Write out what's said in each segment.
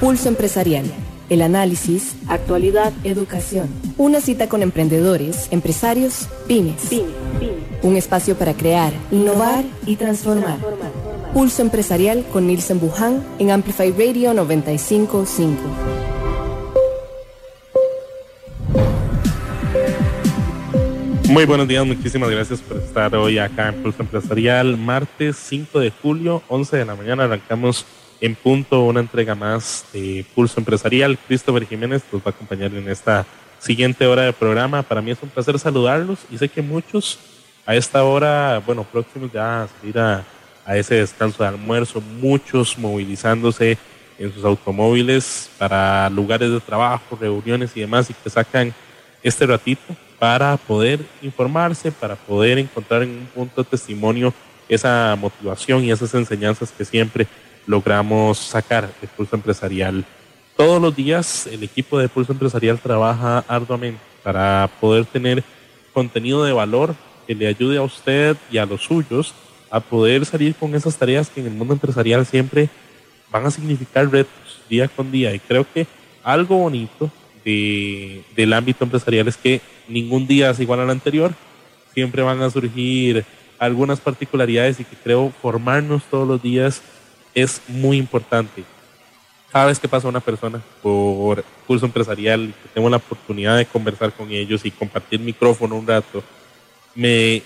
Pulso Empresarial. El análisis, actualidad, educación. Una cita con emprendedores, empresarios, pymes. Un espacio para crear, innovar y transformar. Pulso Empresarial con Nielsen Buján en Amplify Radio 955. Muy buenos días, muchísimas gracias por estar hoy acá en Pulso Empresarial. Martes 5 de julio, 11 de la mañana, arrancamos en punto una entrega más de Pulso Empresarial. Christopher Jiménez nos va a acompañar en esta siguiente hora de programa. Para mí es un placer saludarlos y sé que muchos a esta hora, bueno, próximos ya a salir a, a ese descanso de almuerzo, muchos movilizándose en sus automóviles para lugares de trabajo, reuniones y demás y que sacan este ratito para poder informarse, para poder encontrar en un punto de testimonio esa motivación y esas enseñanzas que siempre logramos sacar de Pulso Empresarial. Todos los días el equipo de Pulso Empresarial trabaja arduamente para poder tener contenido de valor que le ayude a usted y a los suyos a poder salir con esas tareas que en el mundo empresarial siempre van a significar retos día con día. Y creo que algo bonito del ámbito empresarial es que ningún día es igual al anterior. Siempre van a surgir algunas particularidades y que creo formarnos todos los días es muy importante. Cada vez que pasa una persona por curso empresarial que tengo la oportunidad de conversar con ellos y compartir micrófono un rato, me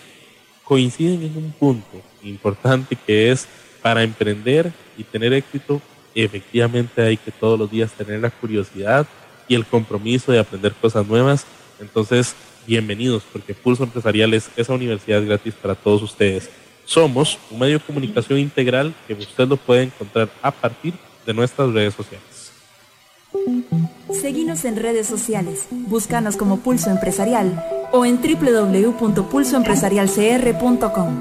coinciden en un punto importante que es para emprender y tener éxito, efectivamente hay que todos los días tener la curiosidad y el compromiso de aprender cosas nuevas. Entonces, bienvenidos, porque Pulso Empresarial es esa universidad gratis para todos ustedes. Somos un medio de comunicación integral que usted lo puede encontrar a partir de nuestras redes sociales. Seguimos en redes sociales, búscanos como Pulso Empresarial o en www.pulsoempresarialcr.com.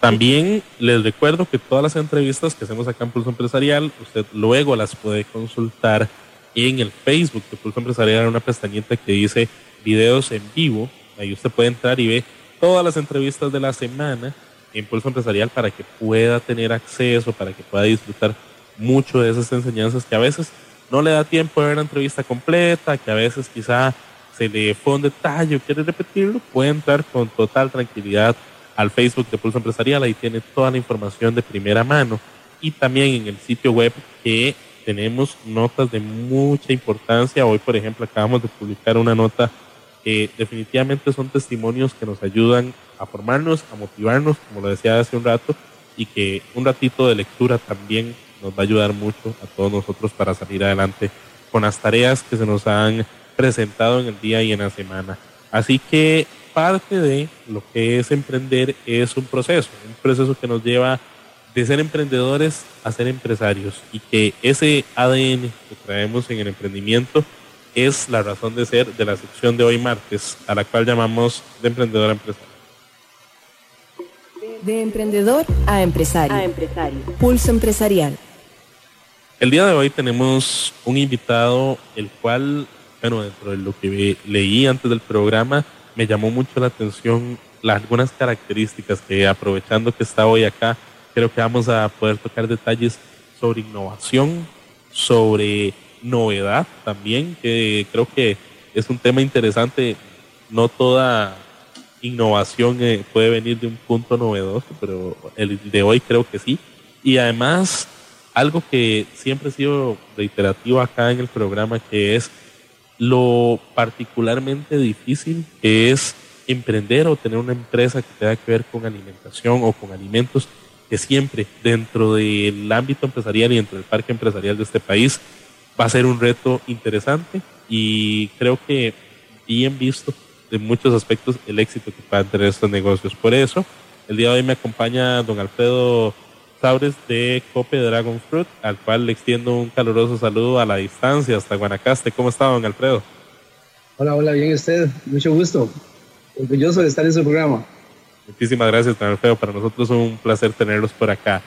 También les recuerdo que todas las entrevistas que hacemos acá en Pulso Empresarial, usted luego las puede consultar en el Facebook de Pulso Empresarial, una pestañita que dice videos en vivo. Ahí usted puede entrar y ve todas las entrevistas de la semana en Pulso Empresarial para que pueda tener acceso, para que pueda disfrutar mucho de esas enseñanzas que a veces no le da tiempo de ver la entrevista completa, que a veces quizá se le fue un detalle o quiere repetirlo, puede entrar con total tranquilidad al Facebook de Pulso Empresarial, ahí tiene toda la información de primera mano y también en el sitio web que tenemos notas de mucha importancia. Hoy, por ejemplo, acabamos de publicar una nota que definitivamente son testimonios que nos ayudan a formarnos, a motivarnos, como lo decía hace un rato, y que un ratito de lectura también nos va a ayudar mucho a todos nosotros para salir adelante con las tareas que se nos han presentado en el día y en la semana. Así que parte de lo que es emprender es un proceso, un proceso que nos lleva de ser emprendedores a ser empresarios y que ese ADN que traemos en el emprendimiento es la razón de ser de la sección de hoy martes, a la cual llamamos de emprendedor a empresario. De emprendedor a empresario. A empresario. Pulso empresarial. El día de hoy tenemos un invitado, el cual, bueno, dentro de lo que leí antes del programa, me llamó mucho la atención las, algunas características que aprovechando que está hoy acá, creo que vamos a poder tocar detalles sobre innovación, sobre novedad también, que creo que es un tema interesante. No toda innovación eh, puede venir de un punto novedoso, pero el de hoy creo que sí. Y además, algo que siempre ha sido reiterativo acá en el programa, que es lo particularmente difícil que es emprender o tener una empresa que tenga que ver con alimentación o con alimentos que siempre dentro del ámbito empresarial y dentro del parque empresarial de este país va a ser un reto interesante y creo que bien visto de muchos aspectos el éxito que puedan tener estos negocios. Por eso, el día de hoy me acompaña don Alfredo Saures de Cope Dragon Fruit, al cual le extiendo un caluroso saludo a la distancia hasta Guanacaste. ¿Cómo está, don Alfredo? Hola, hola, bien usted. Mucho gusto. Orgulloso de estar en su programa. Muchísimas gracias, don Alfredo. Para nosotros es un placer tenerlos por acá.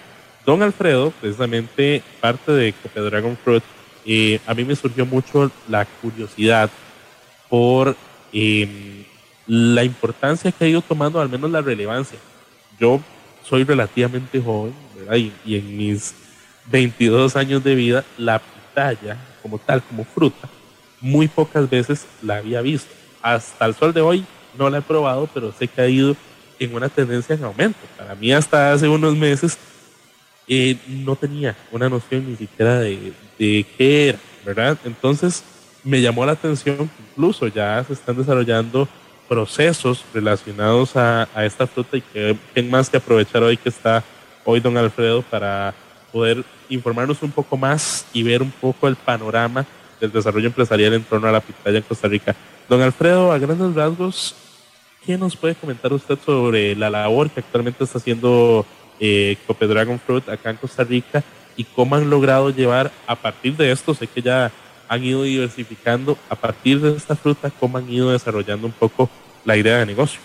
Don Alfredo, precisamente parte de Cope Dragon Fruit, eh, a mí me surgió mucho la curiosidad por em, la importancia que ha ido tomando, al menos la relevancia. Yo soy relativamente joven, ¿verdad? Y, en mis 22 años de vida, la pitaya como tal, como fruta, muy pocas veces la había visto. Hasta el sol de hoy no la he probado, pero sé que ha ido en una tendencia en aumento. Para mí hasta hace unos meses eh, no tenía una noción ni siquiera de, de qué era, ¿verdad? Entonces me llamó la atención incluso ya se están desarrollando procesos relacionados a, a esta fruta y que más que aprovechar hoy que está hoy don Alfredo para poder informarnos un poco más y ver un poco el panorama del desarrollo empresarial en torno a la pitaya en Costa Rica. Don Alfredo, a grandes rasgos, ¿qué nos puede comentar usted sobre la labor que actualmente está haciendo eh, Cope Dragon Fruit acá en Costa Rica y cómo han logrado llevar a partir de esto, sé que ya han ido diversificando, a partir de esta fruta, cómo han ido desarrollando un poco la idea de negocio?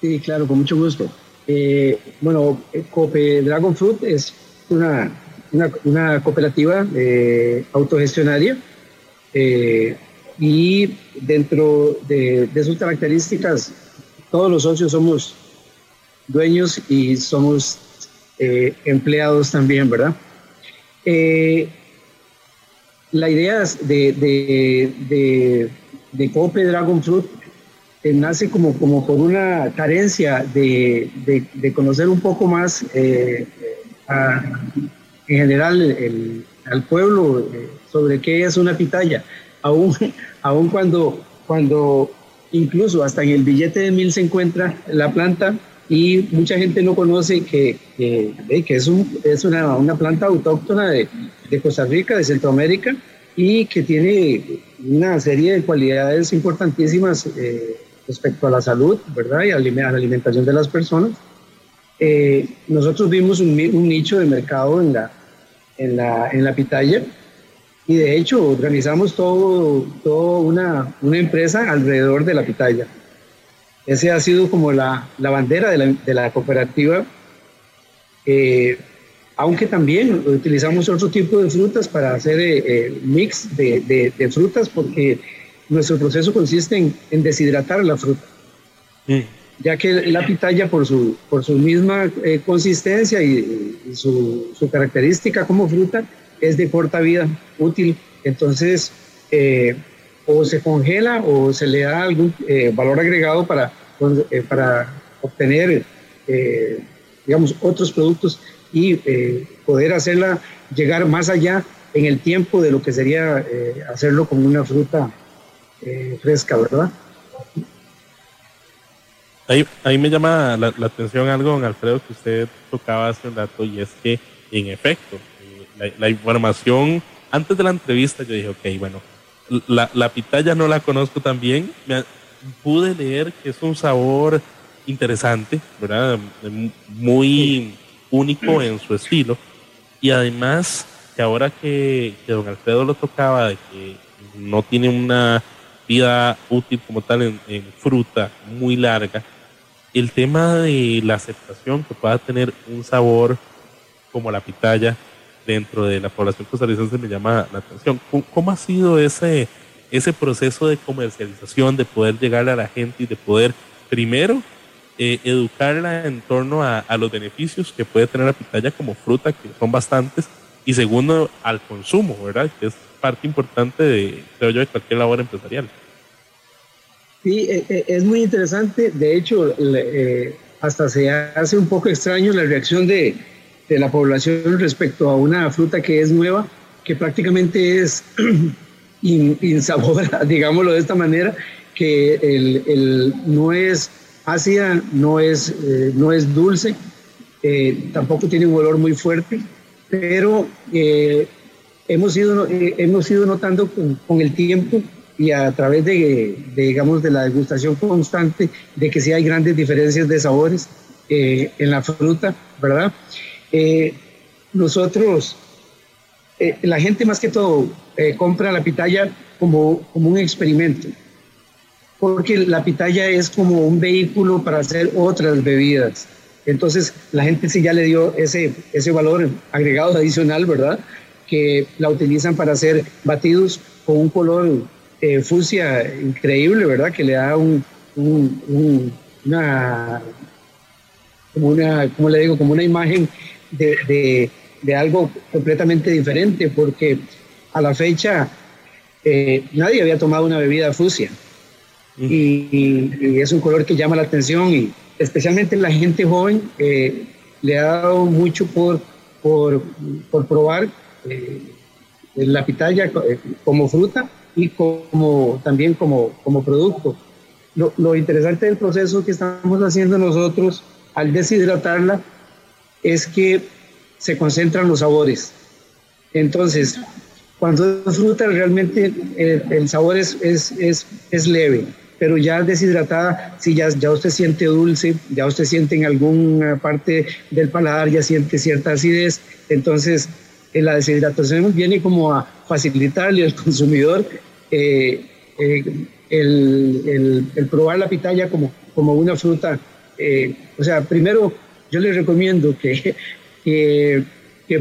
Sí, claro, con mucho gusto. Eh, bueno, Cope Dragon Fruit es una, una, cooperativa eh, autogestionaria eh, y dentro de, sus características, todos los socios somos dueños y somos empleados también, ¿verdad? la idea de, de, de, Cope Dragon Fruit nace como, como por una carencia de, de, conocer un poco más eh, en general el, al pueblo eh, sobre qué es una pitaya, aún, aún cuando, cuando incluso hasta en el billete de mil se encuentra la planta y mucha gente no conoce que, que, que es, un, es una, una, planta autóctona de, de Costa Rica, de Centroamérica, y que tiene una serie de cualidades importantísimas eh, respecto a la salud, ¿verdad? Y a la alimentación de las personas. Eh, nosotros vimos un, nicho de mercado en la, en la, en la pitaya y de hecho organizamos todo, todo una, una empresa alrededor de la pitaya. Ese ha sido como la, la bandera de la, de la cooperativa, eh, aunque también utilizamos otro tipo de frutas para hacer eh, mix de, de, de frutas porque nuestro proceso consiste en, deshidratar la fruta, mm. ya que la pitaya por su, por su misma eh, consistencia y, su, característica como fruta es de corta vida útil. Entonces, eh, o se congela o se le da algún eh, valor agregado para, para obtener, digamos, otros productos y poder hacerla llegar más allá en el tiempo de lo que sería hacerlo como una fruta eh, fresca, ¿verdad? Ahí, ahí me llama la, atención algo, don Alfredo, que usted tocaba hace un rato, y es que, en efecto, la, información, antes de la entrevista yo dije, ok, bueno, la, la pitaya no la conozco tan bien, me, pude leer que es un sabor interesante, ¿verdad? Muy único en su estilo, y además que ahora que, que don Alfredo lo tocaba, de que no tiene una vida útil como tal en, fruta muy larga, el tema de la aceptación que pueda tener un sabor como la pitaya dentro de la población costarricense me llama la atención. ¿Cómo, ha sido ese, ese proceso de comercialización, de poder llegar a la gente y de poder, primero, eh, educarla en torno a, a, los beneficios que puede tener la pitaya como fruta, que son bastantes, y segundo, al consumo, ¿verdad? Que es parte importante de, creo yo, de cualquier labor empresarial. Sí, eh, eh, es muy interesante. De hecho, eh, hasta se hace un poco extraño la reacción de, de, la población respecto a una fruta que es nueva, que prácticamente es insabora, digámoslo de esta manera, que el, el no es ácida, no es, no es dulce, tampoco tiene un olor muy fuerte, pero hemos ido, eh, hemos ido notando con, el tiempo y a través de, digamos, de la degustación constante de que sí hay grandes diferencias de sabores eh, en la fruta, ¿verdad? Eh, nosotros, la gente más que todo compra la pitaya como, como un experimento, porque la pitaya es como un vehículo para hacer otras bebidas. Entonces, la gente sí ya le dio ese, ese valor agregado adicional, ¿verdad? que la utilizan para hacer batidos con un color eh, fucsia increíble, ¿verdad? Que le da un, una, como una, como le digo, como una imagen de, de, algo completamente diferente, porque a la fecha eh, nadie había tomado una bebida fusia. Y, es un color que llama la atención y especialmente la gente joven eh, le ha dado mucho por, por, por probar eh, la pitaya como fruta y como, también como, como producto. Lo, lo, interesante del proceso que estamos haciendo nosotros al deshidratarla es que se concentran los sabores. Entonces, cuando es fruta realmente el, sabor es, es, es, leve, pero ya deshidratada, si ya, ya usted siente dulce, ya usted siente en alguna parte del paladar, ya siente cierta acidez, entonces eh, la deshidratación viene como a facilitarle al consumidor eh, eh, el, el, probar la pitaya como, como una fruta. o sea, primero yo les recomiendo que, que,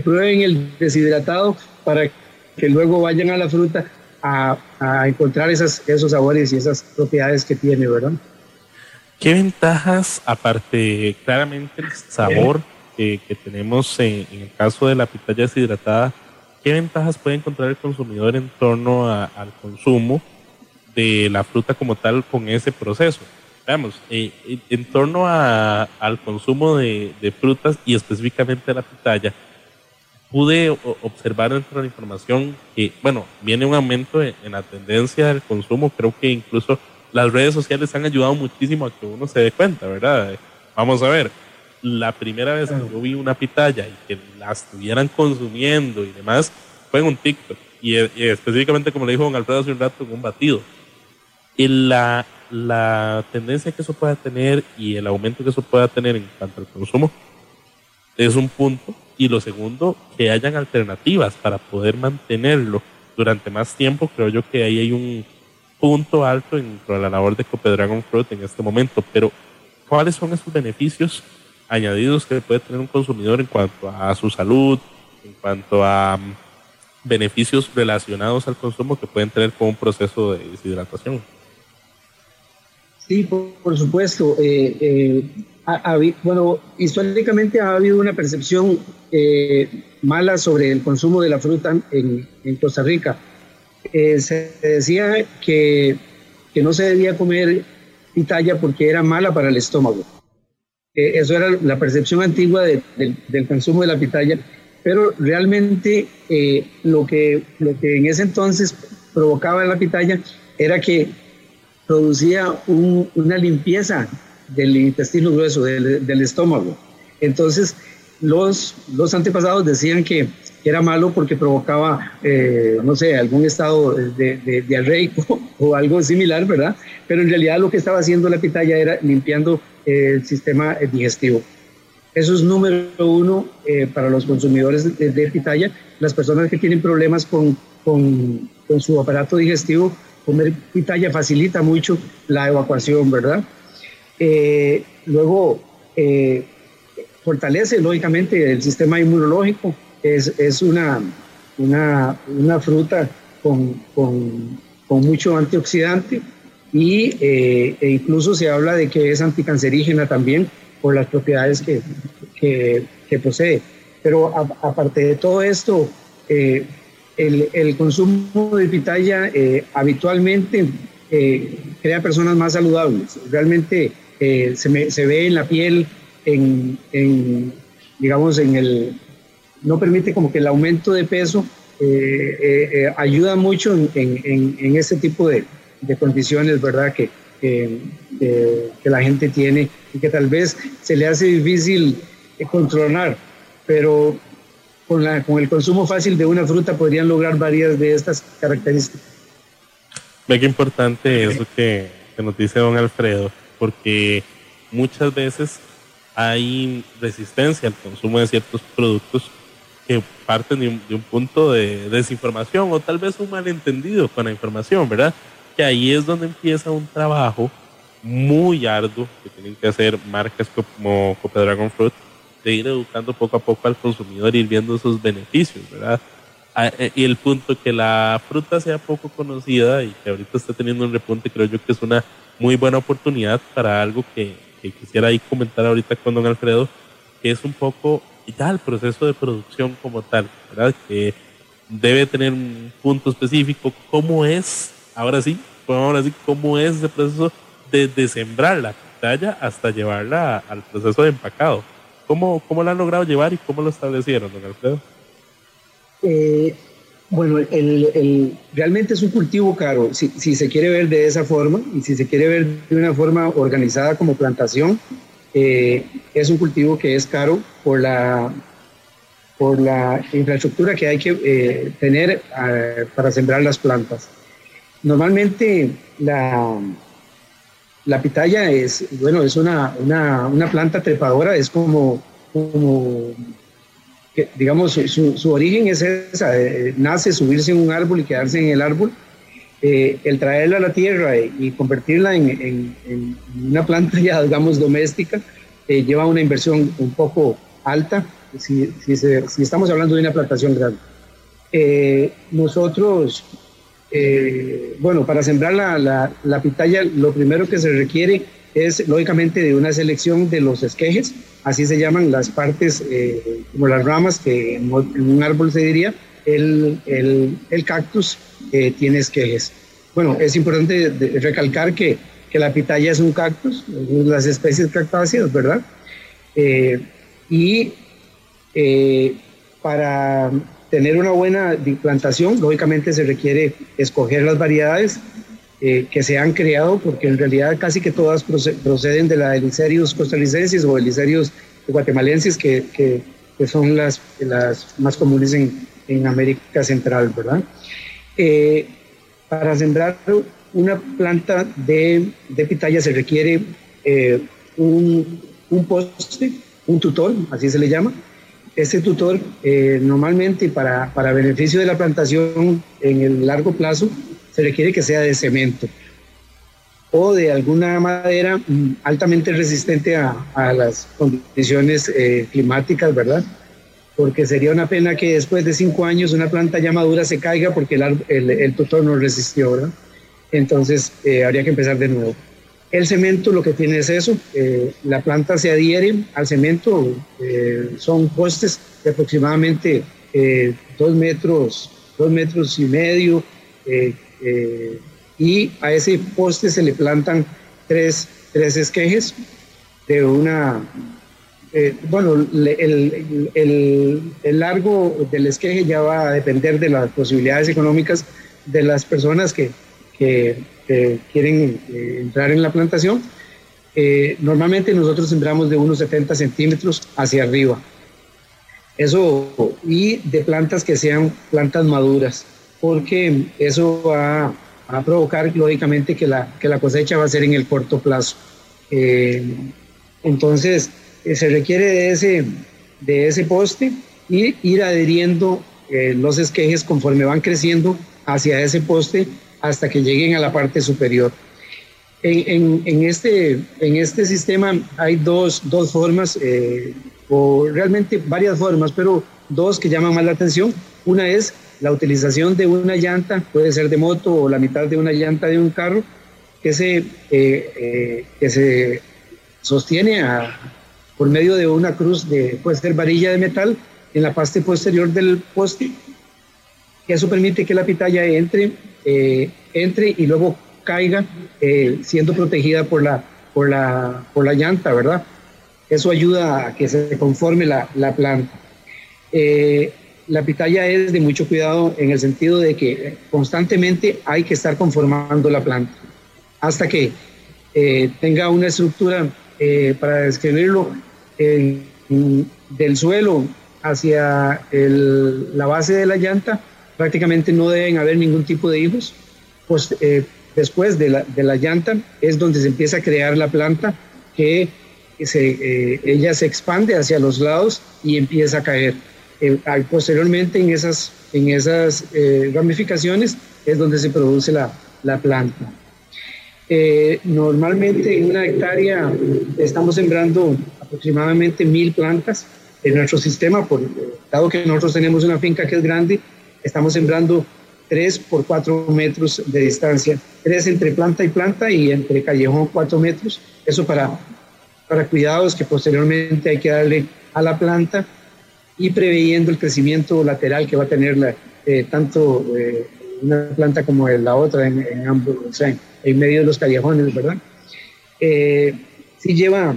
prueben el deshidratado para que luego vayan a la fruta a, a, encontrar esas, esos sabores y esas propiedades que tiene, ¿verdad? ¿Qué ventajas, aparte claramente el sabor que, que tenemos en, el caso de la pitaya deshidratada, qué ventajas puede encontrar el consumidor en torno al consumo de la fruta como tal con ese proceso? Veamos, eh, en torno a, al consumo de, de, frutas y específicamente la pitaya, pude observar dentro de la información que, bueno, viene un aumento en, la tendencia del consumo. Creo que incluso las redes sociales han ayudado muchísimo a que uno se dé cuenta, ¿verdad? Vamos a ver, la primera vez que yo vi una pitaya y que la estuvieran consumiendo y demás fue en un TikTok. Y, específicamente, como le dijo don Alfredo hace un rato, en un batido. Y la, la tendencia que eso pueda tener y el aumento que eso pueda tener en cuanto al consumo es un punto y lo segundo, que hayan alternativas para poder mantenerlo durante más tiempo. Creo yo que ahí hay un punto alto en la labor de Cope Dragon Fruit en este momento. Pero, ¿cuáles son esos beneficios añadidos que puede tener un consumidor en cuanto a su salud, en cuanto a mm, beneficios relacionados al consumo que pueden tener con un proceso de deshidratación? Sí, por, supuesto. Eh, eh, bueno, históricamente ha habido una percepción eh, mala sobre el consumo de la fruta en, Costa Rica. Se decía que, que, no se debía comer pitaya porque era mala para el estómago. Eso era la percepción antigua del consumo de la pitaya, pero realmente lo, que, lo que en ese entonces provocaba la pitaya era que producía una limpieza del intestino grueso, del, estómago. Entonces, los, antepasados decían que era malo porque provocaba, eh, no sé, algún estado de, de, o algo similar, ¿verdad? Pero en realidad lo que estaba haciendo la pitaya era limpiando eh, el sistema digestivo. Eso es número uno eh, para los consumidores de, de, pitaya. Las personas que tienen problemas con su aparato digestivo, comer pitaya facilita mucho la evacuación, ¿verdad? Eh, luego, eh, fortalece lógicamente el sistema inmunológico. Es, es una, una, una, fruta con, con, con, mucho antioxidante y, eh, e incluso se habla de que es anticancerígena también por las propiedades que, que, que posee. Pero aparte de todo esto, el, consumo de pitaya habitualmente crea personas más saludables. Realmente eh, se, ve en la piel, en, digamos, en el, no permite como que el aumento de peso eh, eh, ayuda mucho en, en, este tipo de, de condiciones, ¿verdad? Que, que, que, la gente tiene y que tal vez se le hace difícil controlar, pero con, la, con el consumo fácil de una fruta podrían lograr varias de estas características. Ve qué importante eso que, que nos dice don Alfredo porque muchas veces hay resistencia al consumo de ciertos productos que parten de un, punto de desinformación o tal vez un malentendido con la información, ¿verdad? Que ahí es donde empieza un trabajo muy arduo que tienen que hacer marcas como Copa Dragon Fruit de ir educando poco a poco al consumidor y ir viendo sus beneficios, ¿verdad? Ah, eh, y el punto que la fruta sea poco conocida y que ahorita está teniendo un repunte, creo yo que es una muy buena oportunidad para algo que, quisiera ahí comentar ahorita con don Alfredo, que es un poco ya el proceso de producción como tal, ¿verdad? Que debe tener un punto específico. ¿Cómo es, ahora sí, ahora sí, cómo es ese proceso desde sembrar la pitaya hasta llevarla al proceso de empacado? ¿Cómo, ¿Cómo la han logrado llevar y cómo lo establecieron, don Alfredo? Eh, bueno, realmente es un cultivo caro, si, se quiere ver de esa forma y si se quiere ver de una forma organizada como plantación, eh, es un cultivo que es caro por la, por la infraestructura que hay que eh, tener ah, para sembrar las plantas. Normalmente la, la pitaya es, bueno, es una, una, una planta trepadora, es como, digamos, su, origen es esa, eh, nace subirse en un árbol y quedarse en el árbol. Eh, el traerla a la tierra y, convertirla en, una planta ya, digamos, doméstica, eh, lleva una inversión un poco alta, si, si, estamos hablando de una plantación grande. nosotros, bueno, para sembrar la, la, pitaya, lo primero que se requiere es lógicamente de una selección de los esquejes, así se llaman las partes, eh, como las ramas que en, un árbol se diría, el, el, el cactus eh, tiene esquejes. Bueno, es importante recalcar que, que, la pitaya es un cactus, las especies cactáceas, ¿verdad? Eh, y para tener una buena plantación, lógicamente se requiere escoger las variedades eh, que se han creado, porque en realidad casi que todas proceden de la Eliserius costarricensis o Eliserius guatemalenses, que, que, son las, las más comunes en, en América Central, ¿verdad? Eh, para sembrar una planta de, de pitaya se requiere eh, un, un, poste, un tutor, así se le llama. Este tutor normalmente para, para beneficio de la plantación en el largo plazo se requiere que sea de cemento o de alguna madera mm, altamente resistente a, las condiciones eh, climáticas, ¿verdad? Porque sería una pena que después de cinco años una planta ya madura se caiga porque el, el, tutor no resistió, ¿verdad? Entonces eh, habría que empezar de nuevo. El cemento lo que tiene es eso, eh, la planta se adhiere al cemento, son postes de aproximadamente dos metros, dos metros y medio, eh, y a ese poste se le plantan tres, tres esquejes de una, eh, bueno, el, el, el, largo del esqueje ya va a depender de las posibilidades económicas de las personas que, que, quieren eh, entrar en la plantación. normalmente nosotros sembramos de unos 70 centímetros hacia arriba. Eso, y de plantas que sean plantas maduras porque eso va a provocar lógicamente que la, que la cosecha va a ser en el corto plazo. Eh, entonces, eh, se requiere de ese, de ese poste y ir adheriendo eh, los esquejes conforme van creciendo hacia ese poste hasta que lleguen a la parte superior. En, en, este, en este sistema hay dos, dos formas, o realmente varias formas, pero dos que llaman más la atención. Una es la utilización de una llanta, puede ser de moto o la mitad de una llanta de un carro, que se, eh, eh, que se sostiene por medio de una cruz de, puede ser varilla de metal en la parte posterior del poste, eso permite que la pitaya entre, eh, entre y luego caiga siendo protegida por la, por, la, por la llanta, ¿verdad? Eso ayuda a que se conforme la, la planta la pitaya es de mucho cuidado en el sentido de que constantemente hay que estar conformando la planta hasta que eh, tenga una estructura, eh, para describirlo, del suelo hacia la base de la llanta, prácticamente no deben haber ningún tipo de hijos. Pues, eh, después de la, de la, llanta es donde se empieza a crear la planta que se, ella se expande hacia los lados y empieza a caer eh, posteriormente en esas, en esas eh, ramificaciones es donde se produce la, la planta. Eh, normalmente en una hectárea estamos sembrando aproximadamente mil plantas en nuestro sistema, por, dado que nosotros tenemos una finca que es grande, estamos sembrando 3 por 4 metros de distancia, 3 entre planta y planta y entre callejón 4 metros, eso para, para cuidados que posteriormente hay que darle a la planta y preveyendo el crecimiento lateral que va a tener eh, tanto eh, una planta como la otra en, en ambos, o sea, en, medio de los callejones, ¿verdad? Eh, sí lleva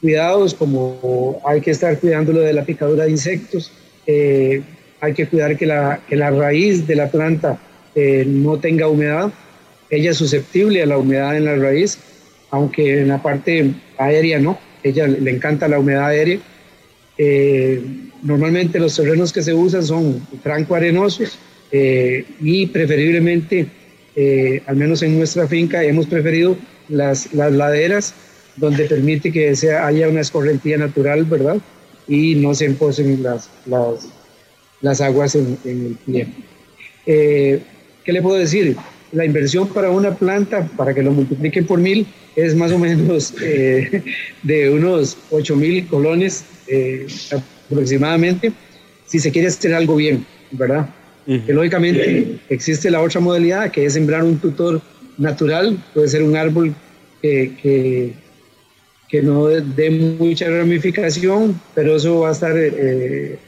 cuidados como hay que estar cuidándolo de la picadura de insectos, hay que cuidar que la, que la raíz de la planta no tenga humedad, ella es susceptible a la humedad en la raíz, aunque en la parte aérea no, ella le encanta la humedad aérea. Eh, normalmente los terrenos que se usan son franco-arenosos eh, y preferiblemente, eh, al menos en nuestra finca, hemos preferido las, las laderas donde permite que sea, haya una escorrentía natural, ¿verdad? Y no se emposen las, las, las aguas en, en el pie. ¿Qué le puedo decir? La inversión para una planta, para que lo multipliquen por mil, es más o menos eh, de unos 8 mil colones eh, aproximadamente, si se quiere hacer algo bien, ¿verdad? lógicamente existe la otra modalidad que es sembrar un tutor natural, puede ser un árbol que, que, no dé mucha ramificación, pero eso va a estar eh,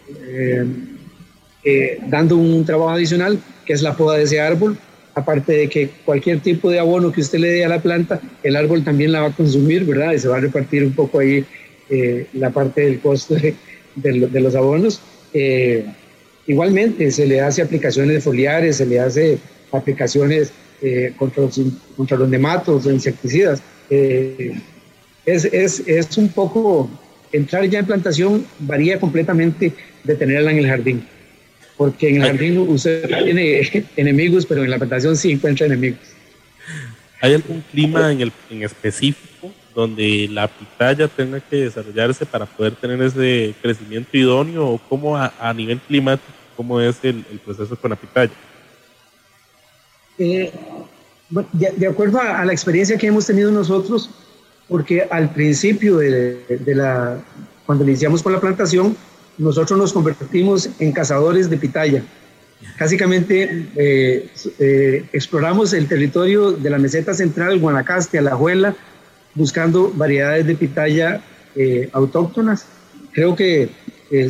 dando un trabajo adicional, que es la poda de ese árbol, aparte de que cualquier tipo de abono que usted le dé a la planta, el árbol también la va a consumir, ¿verdad? Y se va a repartir un poco ahí eh, la parte del costo de, los abonos. Eh, igualmente, se le hace aplicaciones de foliares, se le hace aplicaciones eh, contra, los, contra los nematos o insecticidas. Es, es, es un poco, entrar ya en plantación varía completamente de tenerla en el jardín porque en el jardín usted tiene enemigos, pero en la plantación sí encuentra enemigos. ¿Hay algún clima en, el, en específico donde la pitaya tenga que desarrollarse para poder tener ese crecimiento idóneo o cómo a, nivel climático, cómo es el, proceso con la pitaya? Eh, de, acuerdo a, la experiencia que hemos tenido nosotros, porque al principio de, de la, cuando iniciamos con la plantación, nosotros nos convertimos en cazadores de pitaya. Básicamente eh, eh, exploramos el territorio de la meseta central, Guanacaste, Alajuela, buscando variedades de pitaya eh, autóctonas. Creo que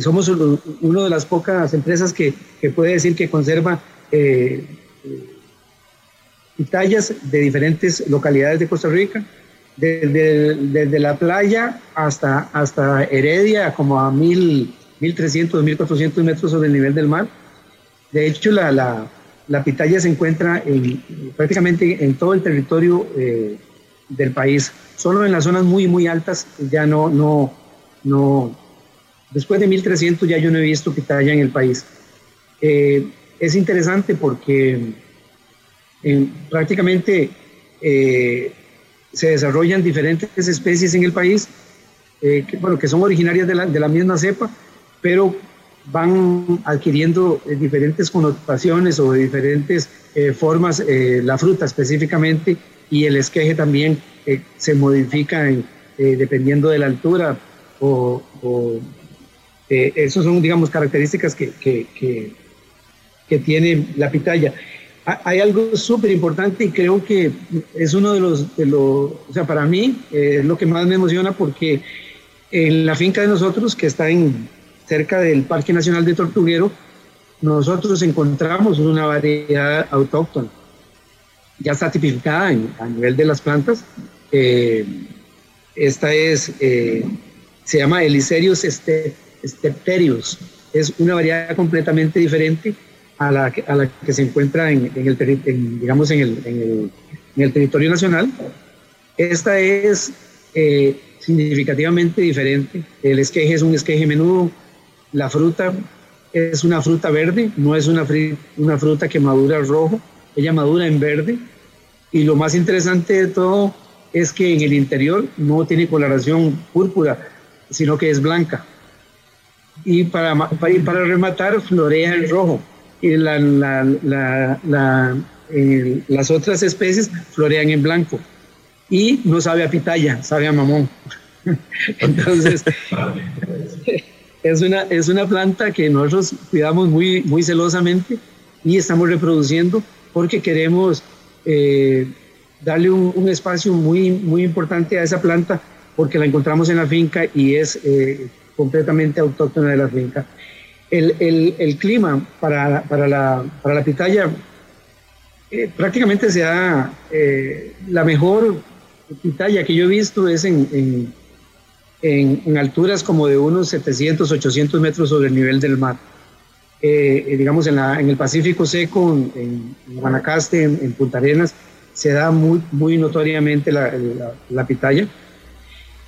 somos una de las pocas empresas que, puede decir que conserva pitayas de diferentes localidades de Costa Rica, desde, desde, la playa hasta, hasta Heredia, como a mil 1.300, 1.400 metros sobre el nivel del mar. De hecho, la, pitaya se encuentra en, prácticamente en todo el territorio eh, del país. Solo en las zonas muy, muy altas ya no, no, no, después de 1.300 ya yo no he visto pitaya en el país. Eh, es interesante porque prácticamente eh, se desarrollan diferentes especies en el país, que, bueno, que son originarias de la, de la misma cepa, pero van adquiriendo eh, diferentes connotaciones o diferentes eh, formas, eh, la fruta específicamente y el esqueje también se modifica dependiendo de la altura o, o esas son, digamos, características que, que, que, tiene la pitaya. Hay algo súper importante y creo que es uno de los, de los o sea, para mí es lo que más me emociona porque en la finca de nosotros, que está en, cerca del Parque Nacional de Tortuguero, nosotros encontramos una variedad autóctona. Ya está a nivel de las plantas. Eh, esta es, eh, se llama Eliserius stepterius. Es una variedad completamente diferente a la, a la que se encuentra en, el, digamos en el, en, el, territorio nacional. Esta es eh, significativamente diferente. El esqueje es un esqueje menudo, la fruta es una fruta verde, no es una, una fruta que madura rojo, ella madura en verde. Y lo más interesante de todo es que en el interior no tiene coloración púrpura, sino que es blanca. Y para, para, rematar, florea en rojo. Y la, las otras especies florean en blanco. Y no sabe a pitaya, sabe a mamón. Entonces, es una, es una planta que nosotros cuidamos muy, muy celosamente y estamos reproduciendo porque queremos eh, darle un, espacio muy, muy importante a esa planta porque la encontramos en la finca y es, eh, completamente autóctona de la finca. El, el, clima para, para, la, para la pitaya eh, prácticamente se la mejor pitaya que yo he visto es en, en, alturas como de unos 700, 800 metros sobre el nivel del mar. Eh, digamos en, la, en el Pacífico Seco, en, Guanacaste, en, Punta Arenas, se da muy, muy notoriamente la, pitaya.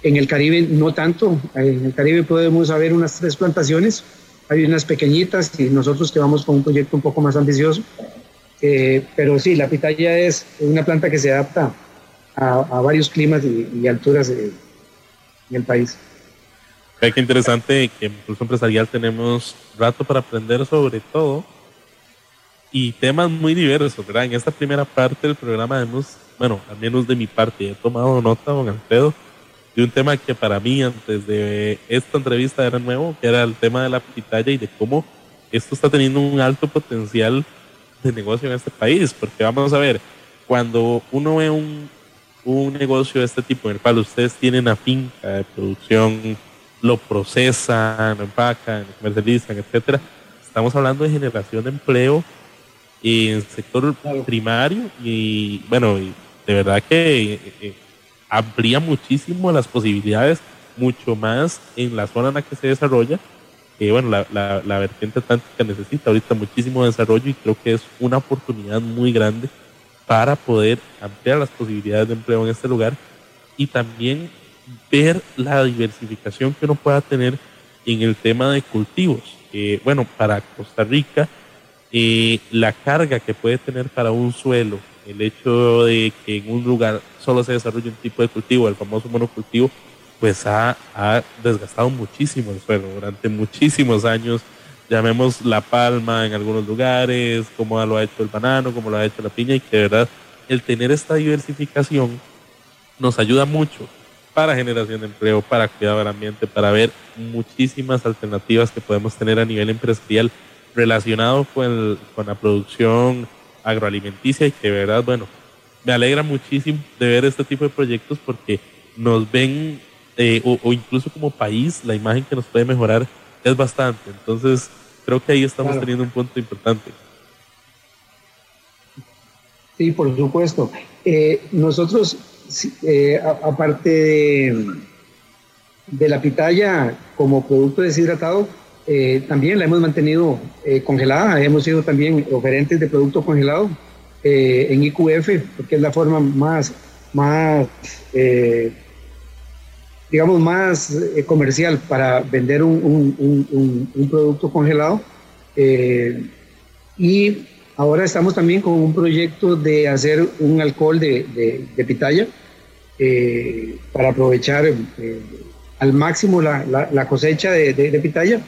En el Caribe no tanto, en el Caribe podemos haber unas tres plantaciones, hay unas pequeñitas y nosotros que vamos con un proyecto un poco más ambicioso. Eh, pero sí, la pitaya es una planta que se adapta a, varios climas y, alturas el país. Qué interesante que en Impulso Empresarial tenemos rato para aprender sobre todo y temas muy diversos, ¿verdad? En esta primera parte del programa hemos, bueno, al menos de mi parte, he tomado nota, don Alfredo, de un tema que para mí antes de esta entrevista era nuevo, que era el tema de la pitaya y de cómo esto está teniendo un alto potencial de negocio en este país, porque vamos a ver, cuando uno ve un, un negocio de este tipo en el cual ustedes tienen una finca de producción, lo procesan, lo empacan, lo comercializan, etcétera, estamos hablando de generación de empleo en el sector primario y bueno, de verdad que eh, eh, amplía muchísimo las posibilidades, mucho más en la zona en la que se desarrolla que bueno, la, la, la, vertiente atlántica necesita ahorita muchísimo desarrollo y creo que es una oportunidad muy grande para poder ampliar las posibilidades de empleo en este lugar y también ver la diversificación que uno pueda tener en el tema de cultivos. bueno, para Costa Rica, eh, la carga que puede tener para un suelo, el hecho de que en un lugar solo se desarrolle un tipo de cultivo, el famoso monocultivo, pues ha, desgastado muchísimo el suelo durante muchísimos años. Llamemos la palma en algunos lugares, como lo ha hecho el banano, como lo ha hecho la piña, y que de verdad el tener esta diversificación nos ayuda mucho para generación de empleo, para cuidado del ambiente, para ver muchísimas alternativas que podemos tener a nivel empresarial relacionado con, la producción agroalimenticia y que de verdad, bueno, me alegra muchísimo de ver este tipo de proyectos porque nos ven eh, o, incluso como país, la imagen que nos puede mejorar es bastante. Entonces, creo que ahí estamos teniendo un punto importante. Sí, por supuesto. Eh, nosotros, eh, aparte de, de, la pitaya como producto deshidratado, también la hemos mantenido congelada. Hemos sido también oferentes de producto congelado en IQF, porque es la forma más, más digamos, más eh, comercial para vender un, un, un, producto congelado. Eh, y ahora estamos también con un proyecto de hacer un alcohol de, de, pitaya eh, para aprovechar al máximo la, la, cosecha de, de, pitaya.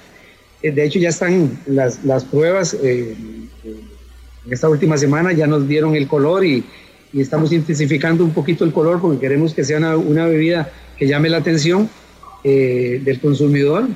de hecho, ya están las, las pruebas. en esta última semana ya nos dieron el color y, y estamos intensificando un poquito el color porque queremos que sea una, una bebida que llame la atención eh, del consumidor.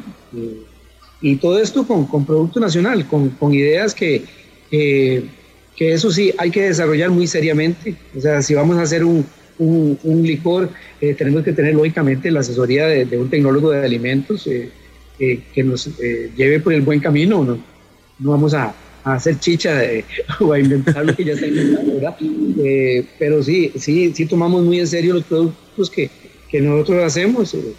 y todo esto con, con producto nacional, con, con ideas que, que, eso sí hay que desarrollar muy seriamente. O sea, si vamos a hacer un, un, un licor, eh, tenemos que tener lógicamente la asesoría de, un tecnólogo de alimentos eh, que nos lleve por el buen camino. No, no vamos a, a hacer chicha o a inventar lo que ya está inventando, ¿verdad? pero sí, sí, sí tomamos muy en serio los productos que, que nosotros hacemos, eh,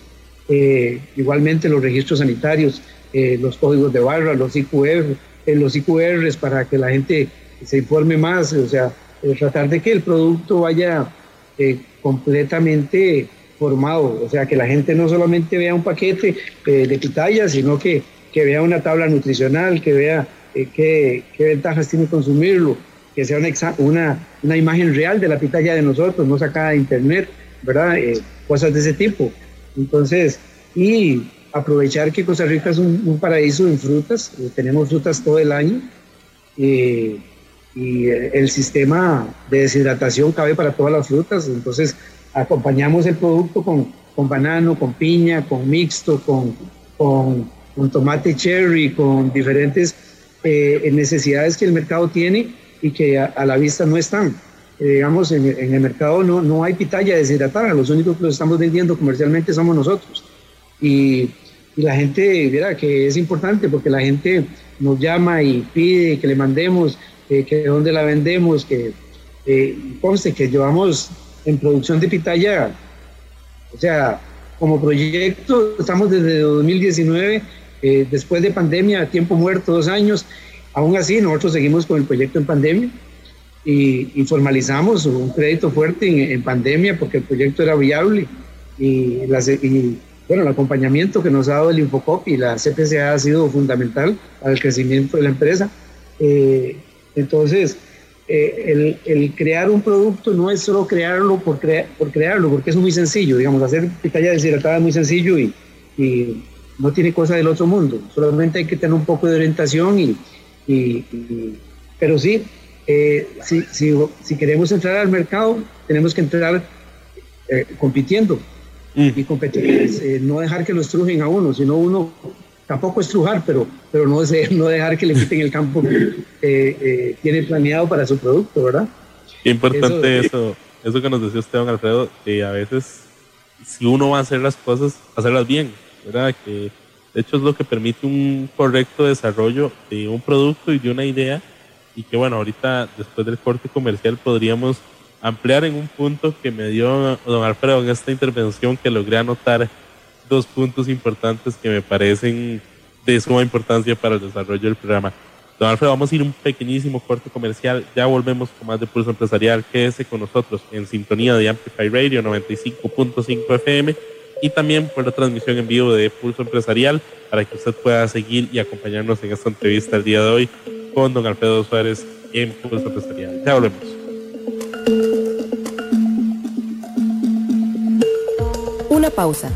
eh, igualmente los registros sanitarios, eh, los códigos de barra, los IQR, los IQRs para que la gente se informe más, o sea, tratar de que el producto vaya completamente formado, o sea, que la gente no solamente vea un paquete de pitaya, sino que, que, vea una tabla nutricional, que vea qué, qué, ventajas tiene consumirlo, que sea una, una, una, imagen real de la pitaya de nosotros, no sacada de internet, ¿verdad? Cosas de ese tipo. Entonces, y aprovechar que Costa Rica es un, paraíso en frutas, eh, tenemos frutas todo el año eh, y el sistema de deshidratación cabe para todas las frutas, entonces acompañamos el producto con, con banano, con piña, con mixto, con, con, tomate cherry, con diferentes eh, necesidades que el mercado tiene y que a la vista no están. Eh, digamos, en, el mercado no, no hay pitaya deshidratada, los únicos que lo estamos vendiendo comercialmente somos nosotros. Y y la gente, mira, que es importante porque la gente nos llama y pide que le mandemos, eh, que dónde la vendemos, que eh, conste que llevamos en producción de pitaya, o sea, como proyecto estamos desde 2019, eh, después de pandemia, tiempo muerto, dos años, aún así nosotros seguimos con el proyecto en pandemia y, formalizamos un crédito fuerte en, pandemia porque el proyecto era viable y, las, y bueno, el acompañamiento que nos ha dado el Infocop y la CPCA ha sido fundamental para el crecimiento de la empresa. Eh, entonces, eh, el, crear un producto no es solo crearlo por, crearlo, porque es muy sencillo, digamos, hacer pitaya deshidratada es muy sencillo y, no tiene cosa del otro mundo, solamente hay que tener un poco de orientación y pero sí, eh, si, si, si, queremos entrar al mercado, tenemos que entrar eh, compitiendo mm. y competir, eh, no dejar que lo estrujen a uno, sino uno tampoco estrujar, pero, pero no, no dejar que le quiten el campo que tiene planeado para su producto, ¿verdad? Qué importante eso, eso, que nos decía usted, don Alfredo, que a veces si uno va a hacer las cosas, hacerlas bien, ¿verdad? Que de hecho es lo que permite un correcto desarrollo de un producto y de una idea y que bueno, ahorita después del corte comercial podríamos ampliar en un punto que me dio don Alfredo en esta intervención que logré anotar dos puntos importantes que me parecen de suma importancia para el desarrollo del programa. Don Alfredo, vamos a ir un pequeñísimo corte comercial, ya volvemos con más de Pulso Empresarial, quédese con nosotros en sintonía de Amplify Radio 95.5 FM y también por la transmisión en vivo de Pulso Empresarial para que usted pueda seguir y acompañarnos en esta entrevista el día de hoy con don Alfredo Suárez en Pulso Empresarial. Ya volvemos. Una pausa.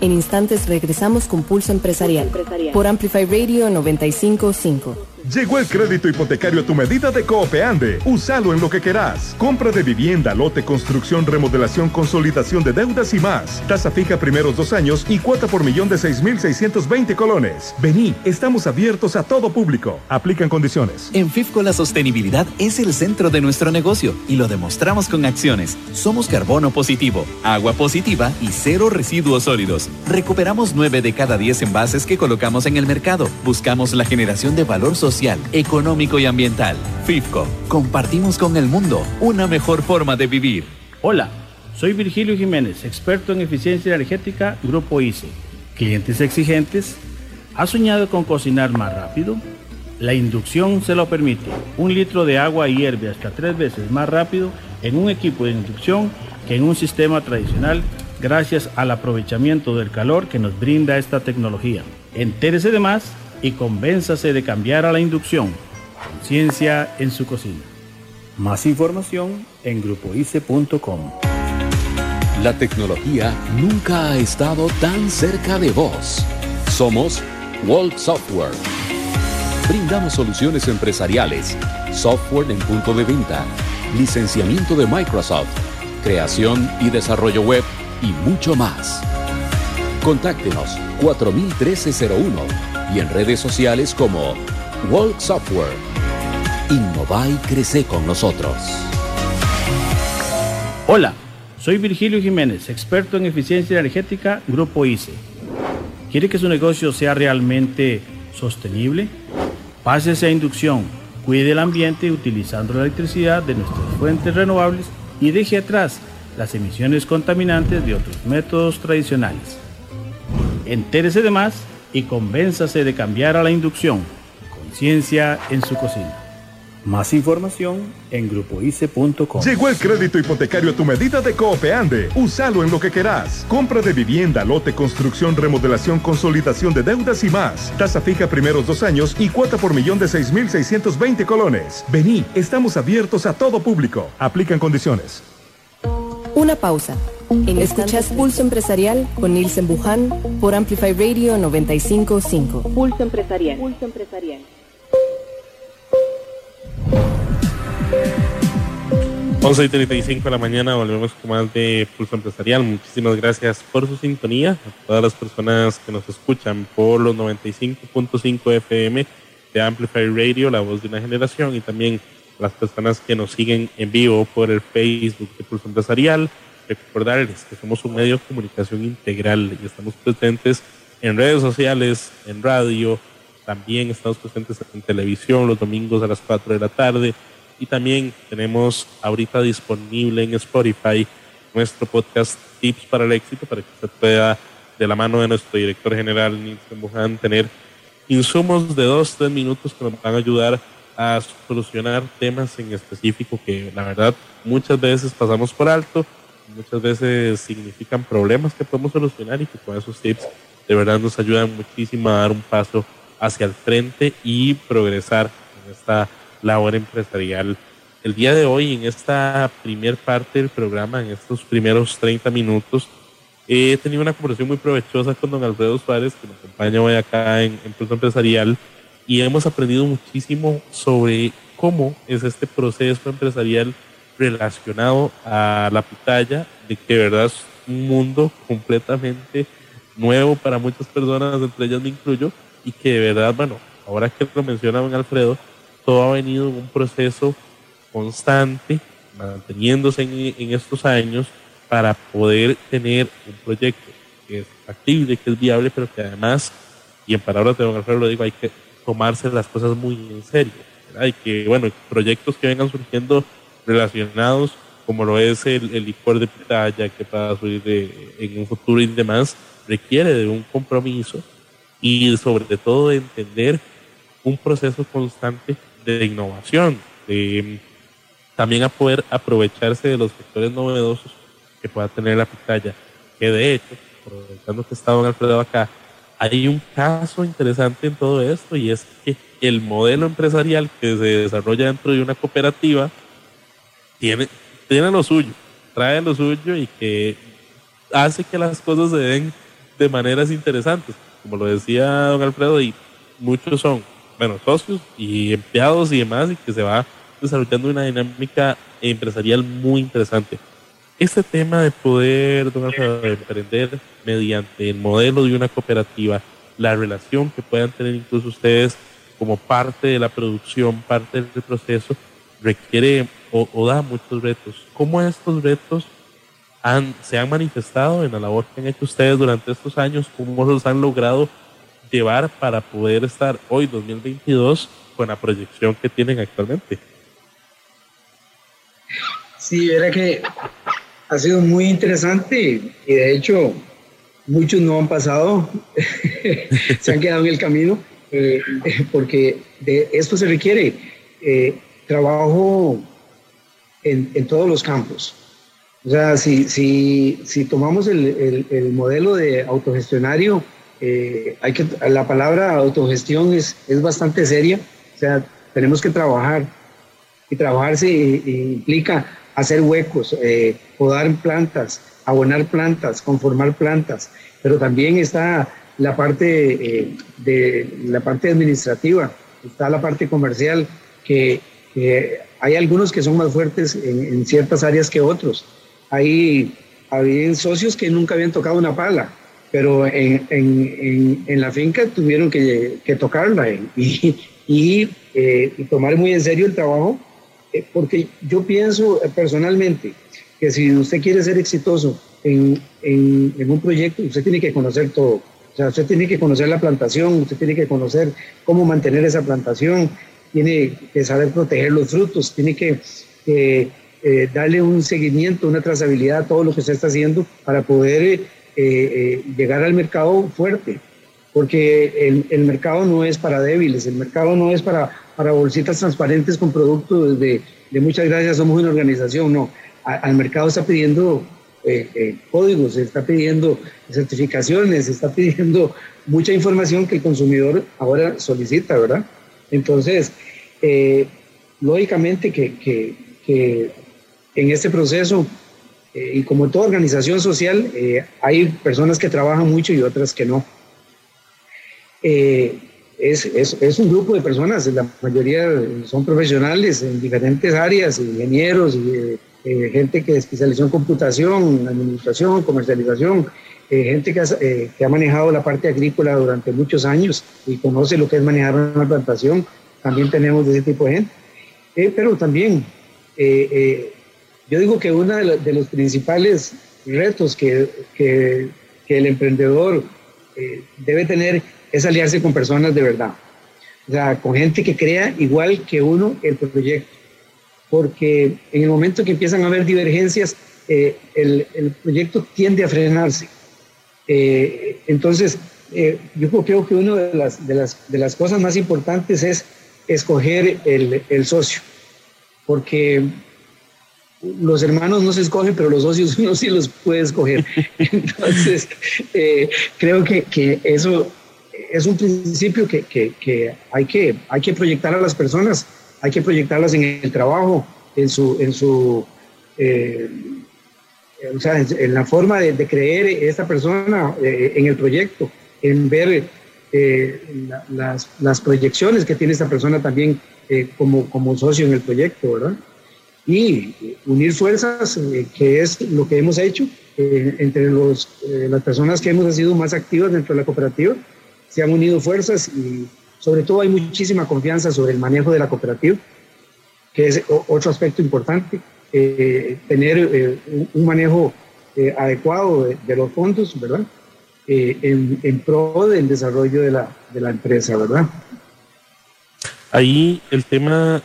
En instantes regresamos con Pulso Empresarial, por Amplify Radio 955. Llegó el crédito hipotecario a tu medida de Coopeande. Úsalo en lo que querás. Compra de vivienda, lote, construcción, remodelación, consolidación de deudas y más. Tasa fija primeros dos años y cuota por millón de 6.620 colones. Vení, estamos abiertos a todo público. Aplican condiciones. En FIFCO la sostenibilidad es el centro de nuestro negocio y lo demostramos con acciones. Somos carbono positivo, agua positiva y cero residuos sólidos. Recuperamos nueve de cada 10 envases que colocamos en el mercado. Buscamos la generación de valor social económico y ambiental. FIFCO, compartimos con el mundo una mejor forma de vivir. Hola, soy Virgilio Jiménez, experto en eficiencia energética, Grupo ICE. Clientes exigentes, ¿ha soñado con cocinar más rápido? La inducción se lo permite. Un litro de agua hierve hasta tres veces más rápido en un equipo de inducción que en un sistema tradicional gracias al aprovechamiento del calor que nos brinda esta tecnología. Entérese de más y convénzase de cambiar a la inducción. Conciencia en su cocina. Más información en grupoice.com. La tecnología nunca ha estado tan cerca de vos. Somos World Software. Brindamos soluciones empresariales, software en punto de venta, licenciamiento de Microsoft, creación y desarrollo web y mucho más. Contáctenos 401301 y en redes sociales como Walk Software. Innova y crece con nosotros. Hola, soy Virgilio Jiménez, experto en eficiencia energética, Grupo ICE. ¿Quiere que su negocio sea realmente sostenible? Pásese a inducción, cuide el ambiente utilizando la electricidad de nuestras fuentes renovables y deje atrás las emisiones contaminantes de otros métodos tradicionales. Entérese de más y convénzase de cambiar a la inducción. Conciencia en su cocina. Más información en grupoice.com. Llegó el crédito hipotecario a tu medida de Coopeande. Úsalo en lo que querás. Compra de vivienda, lote, construcción, remodelación, consolidación de deudas y más. Tasa fija primeros dos años y cuota por millón de 6.620 colones. Vení, estamos abiertos a todo público. Aplican condiciones. Una pausa. En Escuchas Pulso Empresarial con Nielsen Buján por Amplify Radio 955. Pulso Empresarial. Pulso Empresarial. 11 y 35 de la mañana volvemos con más de Pulso Empresarial. Muchísimas gracias por su sintonía. A todas las personas que nos escuchan por los 95.5 FM de Amplify Radio, la voz de una generación, y también las personas que nos siguen en vivo por el Facebook de Pulso Empresarial. Recordarles que somos un medio de comunicación integral y estamos presentes en redes sociales, en radio, también estamos presentes en televisión los domingos a las 4 de la tarde y también tenemos ahorita disponible en Spotify nuestro podcast Tips para el Éxito para que usted pueda, de la mano de nuestro director general, Nilsen Bujan, tener insumos de dos, tres minutos que nos van a ayudar a solucionar temas en específico que la verdad muchas veces pasamos por alto, muchas veces significan problemas que podemos solucionar y que con esos tips de verdad nos ayudan muchísimo a dar un paso hacia el frente y progresar en esta labor empresarial. El día de hoy, en esta primer parte del programa, en estos primeros 30 minutos, he tenido una conversación muy provechosa con don Alfredo Suárez, que nos acompaña hoy acá en, en Empresarial, y hemos aprendido muchísimo sobre cómo es este proceso empresarial relacionado a la pitaya, de que de verdad es un mundo completamente nuevo para muchas personas, entre ellas me incluyo, y que de verdad, bueno, ahora que lo menciona don Alfredo, todo ha venido en un proceso constante, manteniéndose en, estos años para poder tener un proyecto que es factible, que es viable, pero que además, y en palabras de don Alfredo lo digo, hay que tomarse las cosas muy en serio. Hay que, bueno, proyectos que vengan surgiendo relacionados, como lo es el, licor de pitaya que para subir en un futuro y demás, requiere de un compromiso y sobre todo de entender un proceso constante de innovación, de también a poder aprovecharse de los sectores novedosos que pueda tener la pitaya, que de hecho, aprovechando que está don Alfredo acá, hay un caso interesante en todo esto y es que el modelo empresarial que se desarrolla dentro de una cooperativa tiene, tiene lo suyo, trae lo suyo y que hace que las cosas se den de maneras interesantes. Como lo decía don Alfredo, y muchos son, bueno, socios y empleados y demás, y que se va desarrollando una dinámica empresarial muy interesante. Este tema de poder, don Alfredo, de emprender mediante el modelo de una cooperativa, la relación que puedan tener incluso ustedes como parte de la producción, parte del proceso, requiere o, o da muchos retos. ¿Cómo estos retos se han manifestado en la labor que han hecho ustedes durante estos años, cómo los han logrado llevar para poder estar hoy, 2022, con la proyección que tienen actualmente. Sí, era que ha sido muy interesante y de hecho muchos no han pasado, se han quedado en el camino, eh, porque de esto se requiere eh, trabajo en, en todos los campos o sea, si, si, si tomamos el, el, modelo de autogestionario, eh, hay que, la palabra autogestión es, es bastante seria. O sea, tenemos que trabajar. Y trabajarse implica hacer huecos, eh, podar plantas, abonar plantas, conformar plantas. Pero también está la parte, eh, de, la parte administrativa, está la parte comercial, que, hay algunos que son más fuertes en, en ciertas áreas que otros ahí había socios que nunca habían tocado una pala, pero en, en, en, la finca tuvieron que, que tocarla y, y, eh, y, tomar muy en serio el trabajo, eh, porque yo pienso personalmente que si usted quiere ser exitoso en, en, un proyecto, usted tiene que conocer todo. O sea, usted tiene que conocer la plantación, usted tiene que conocer cómo mantener esa plantación, tiene que saber proteger los frutos, tiene que eh, darle un seguimiento, una trazabilidad a todo lo que se está haciendo para poder eh, eh, llegar al mercado fuerte. Porque el, mercado no es para débiles, el mercado no es para, para bolsitas transparentes con productos de, de muchas gracias, somos una organización, no. al mercado está pidiendo códigos, está pidiendo certificaciones, está pidiendo mucha información que el consumidor ahora solicita, ¿verdad? Entonces, lógicamente que, que, en este proceso. Eh, y como toda organización social, eh, hay personas que trabajan mucho y otras que no. Eh, es, es, es, un grupo de personas, la mayoría son profesionales en diferentes áreas, ingenieros, gente que especializó en computación, administración, comercialización, gente que, que, ha manejado la parte agrícola durante muchos años y conoce lo que es manejar una plantación. También tenemos de ese tipo de gente. pero también yo digo que uno de, los principales retos que, el emprendedor debe tener es aliarse con personas de verdad. O sea, con gente que crea igual que uno el proyecto. Porque en el momento que empiezan a haber divergencias, el, proyecto tiende a frenarse. Entonces, yo creo que una de las, de, las, de las cosas más importantes es escoger el, el socio. Porque los hermanos no se escogen, pero los socios uno sí los puede escoger. Entonces, eh, creo que, que, eso es un principio que, que, hay que hay que proyectar a las personas, hay que proyectarlas en el trabajo, en su, en su eh, o sea, en, la forma de, creer esta persona eh, en el proyecto, en ver las, las, proyecciones que tiene esta persona también como, como socio en el proyecto, ¿verdad? y unir fuerzas, eh, que es lo que hemos hecho eh, entre los, eh, las personas que hemos sido más activas dentro de la cooperativa. Se han unido fuerzas y sobre todo hay muchísima confianza sobre el manejo de la cooperativa, que es otro aspecto importante, tener un manejo adecuado de, los fondos, ¿verdad? En, en, pro del desarrollo de la, de la empresa, ¿verdad? Ahí el tema,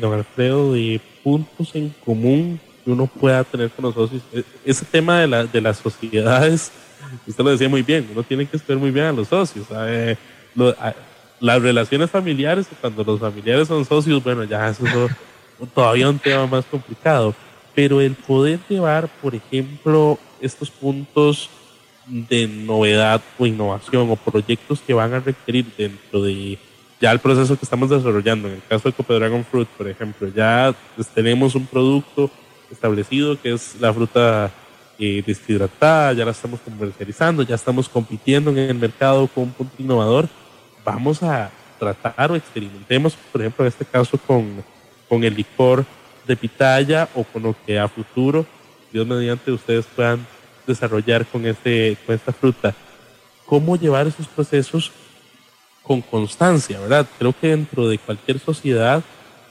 don Alfredo, de puntos en común que uno pueda tener con los socios. E, ese tema de, la, de las sociedades, usted lo decía muy bien, uno tiene que esperar muy bien a los socios. las relaciones familiares, cuando los familiares son socios, bueno, ya eso es todavía un tema más complicado. Pero el poder llevar, por ejemplo, estos puntos de novedad o innovación o proyectos que van a requerir dentro de ya el proceso que estamos desarrollando, en el caso de Cope Dragon Fruit, por ejemplo, ya pues, tenemos un producto establecido que es la fruta eh, deshidratada, ya la estamos comercializando, ya estamos compitiendo en el mercado con un punto innovador. Vamos a tratar o experimentemos, por ejemplo, en este caso con, con el licor de pitaya o con lo que a futuro, Dios mediante, ustedes puedan desarrollar con, este, con esta fruta. ¿Cómo llevar esos procesos con constancia, ¿verdad? Creo que dentro de cualquier sociedad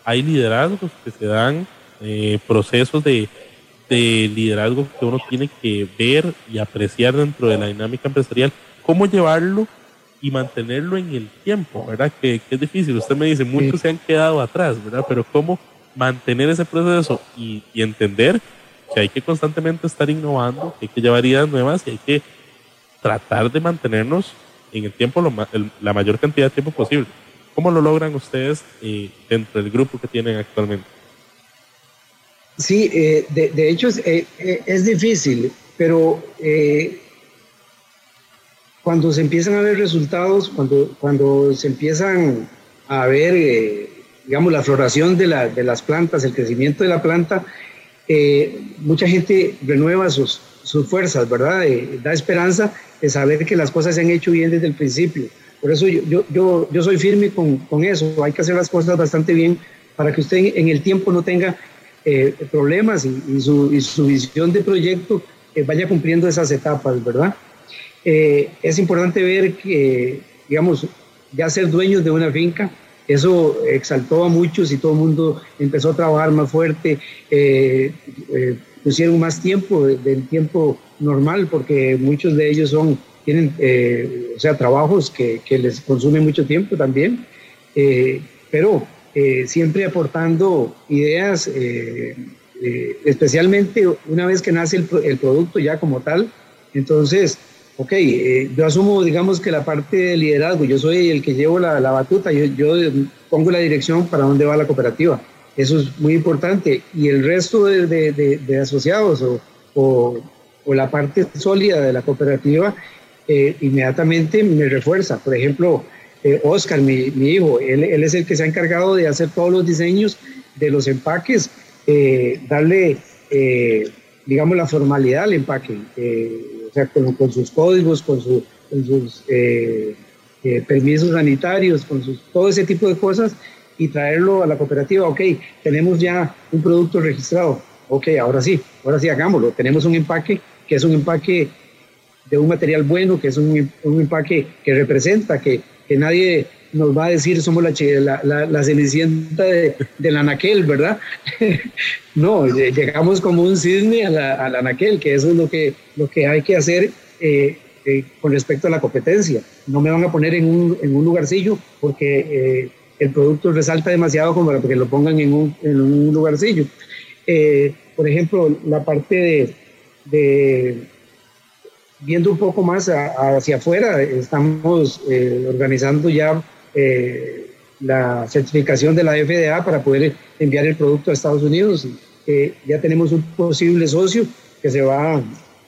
hay liderazgos que se dan, eh, procesos de, de liderazgo que uno tiene que ver y apreciar dentro de la dinámica empresarial. ¿Cómo llevarlo y mantenerlo en el tiempo, ¿verdad? Que, es difícil. Usted me dice, muchos se han quedado atrás, ¿verdad? Pero ¿cómo mantener ese proceso y, y entender que hay que constantemente estar innovando, que hay que llevar ideas nuevas y hay que tratar de mantenernos en el tiempo, la mayor cantidad de tiempo posible. ¿Cómo lo logran ustedes eh, dentro del grupo que tienen actualmente? Sí, eh, de, hecho es, eh, es, difícil, pero cuando se empiezan a ver resultados, cuando, cuando se empiezan a ver, digamos, la floración de, la, de, las plantas, el crecimiento de la planta, mucha gente renueva sus, sus fuerzas, ¿verdad? da esperanza de saber que las cosas se han hecho bien desde el principio. Por eso yo, yo, yo, soy firme con, con, eso. Hay que hacer las cosas bastante bien para que usted en el tiempo no tenga eh, problemas y, su, y, su, visión de proyecto eh, vaya cumpliendo esas etapas, ¿verdad? Eh, es importante ver que, digamos, ya ser dueños de una finca, eso exaltó a muchos y todo el mundo empezó a trabajar más fuerte, pusieron más tiempo del tiempo normal porque muchos de ellos son, tienen, eh, o sea, trabajos que, que, les consumen mucho tiempo también, eh, pero eh, siempre aportando ideas, especialmente una vez que nace el, el, producto ya como tal, entonces, ok, yo asumo, digamos que la parte de liderazgo, yo soy el que llevo la, la batuta, yo, yo pongo la dirección para dónde va la cooperativa. Eso es muy importante. Y el resto de, de, de, asociados o, o, la parte sólida de la cooperativa eh, inmediatamente me refuerza. Por ejemplo, eh, Oscar, mi, mi hijo, él, él, es el que se ha encargado de hacer todos los diseños de los empaques, eh, darle, digamos, la formalidad al empaque, sea, con, sus códigos, con, su, con sus permisos sanitarios, con sus, todo ese tipo de cosas y traerlo a la cooperativa. Ok, tenemos ya un producto registrado. Ok, ahora sí, ahora sí hagámoslo. Tenemos un empaque que es un empaque de un material bueno, que es un, un empaque que representa, que, que, nadie nos va a decir somos la, la, la, cenicienta de, del anaquel, ¿verdad? no, llegamos como un cisne a la, anaquel, que eso es lo que, lo que hay que hacer, eh, eh, con respecto a la competencia. No me van a poner en un, en un lugarcillo porque eh, el producto resalta demasiado como para que lo pongan en un, en un lugarcillo. por ejemplo, la parte de, de viendo un poco más hacia afuera, estamos organizando ya la certificación de la FDA para poder enviar el producto a Estados Unidos. ya tenemos un posible socio que se va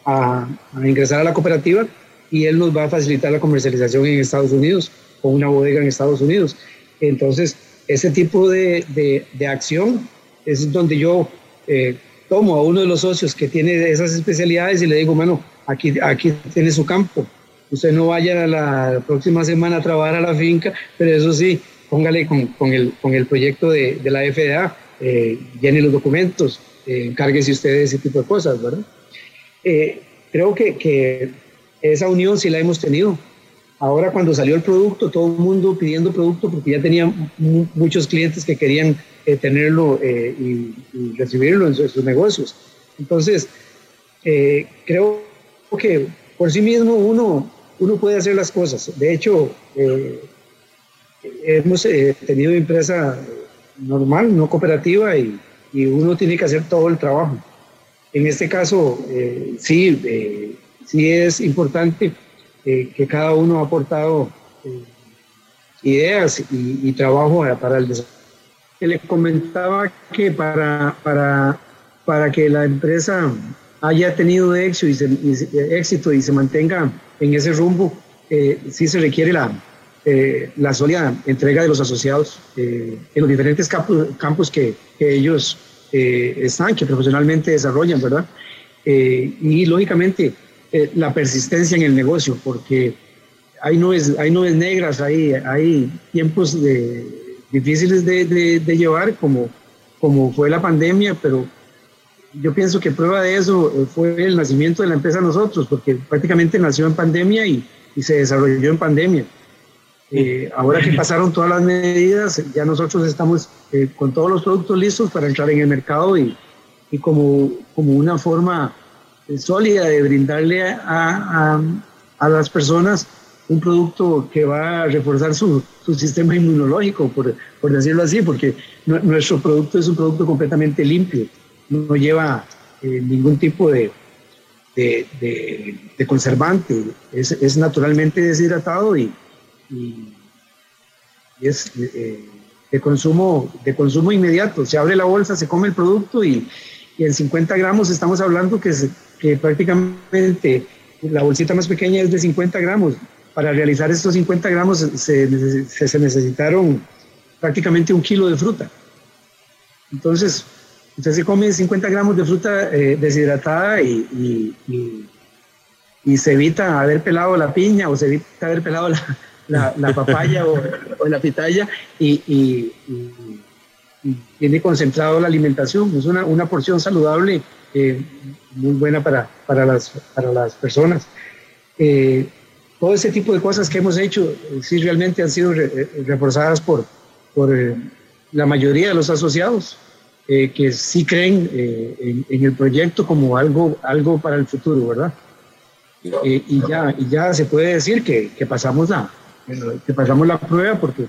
a, ingresar a la cooperativa y él nos va a facilitar la comercialización en Estados Unidos o una bodega en Estados Unidos. Entonces, ese tipo de, de, acción es donde yo eh, tomo a uno de los socios que tiene esas especialidades y le digo, bueno, aquí, aquí tiene su campo. Usted no vaya la próxima semana a trabajar a la finca, pero eso sí, póngale con, con, el, con el proyecto de, de la FDA, eh, llene los documentos, eh, encárguese usted de ese tipo de cosas, ¿verdad? Eh, creo que, que, esa unión sí la hemos tenido. Ahora cuando salió el producto, todo el mundo pidiendo producto porque ya tenía muchos clientes que querían eh, tenerlo eh, y, recibirlo en, sus negocios. Entonces, creo que por sí mismo uno, uno puede hacer las cosas. De hecho, hemos tenido empresa normal, no cooperativa, y, y uno tiene que hacer todo el trabajo. En este caso, eh, sí, eh, sí es importante eh, que cada uno ha aportado ideas y, trabajo para el desarrollo. Le comentaba que para, para, para que la empresa haya tenido éxito y se, éxito y se mantenga en ese rumbo, sí se requiere la, la sólida entrega de los asociados en los diferentes campos, campos que, que ellos eh, están, que profesionalmente desarrollan, ¿verdad? Eh, y lógicamente eh, la persistencia en el negocio, porque hay nubes, hay nubes negras, hay, hay tiempos de, difíciles de, de, llevar, como, como fue la pandemia, pero yo pienso que prueba de eso fue el nacimiento de la empresa nosotros, porque prácticamente nació en pandemia y, y se desarrolló en pandemia. Eh, ahora que pasaron todas las medidas, ya nosotros estamos eh, con todos los productos listos para entrar en el mercado y, y como, como una forma eh, sólida de brindarle a, a, a, las personas un producto que va a reforzar su, su sistema inmunológico, por, por, decirlo así, porque nuestro producto es un producto completamente limpio, no lleva ningún tipo de, conservante, es, naturalmente deshidratado y, es eh, de, consumo, de consumo inmediato. Se abre la bolsa, se come el producto y, en 50 gramos estamos hablando que, prácticamente la bolsita más pequeña es de 50 gramos. Para realizar estos 50 gramos se, necesitaron prácticamente un kilo de fruta. Entonces, usted se come 50 gramos de fruta eh, deshidratada y, se evita haber pelado la piña o se evita haber pelado la, papaya o, la pitaya y, tiene concentrado la alimentación. Es una, porción saludable eh, muy buena para, para, las, para las personas. Eh, todo ese tipo de cosas que hemos hecho sí realmente han sido reforzadas por, por la mayoría de los asociados. Que sí creen en, el proyecto como algo, algo para el futuro, ¿verdad? y, ya, y ya se puede decir que, que pasamos la, que pasamos la prueba porque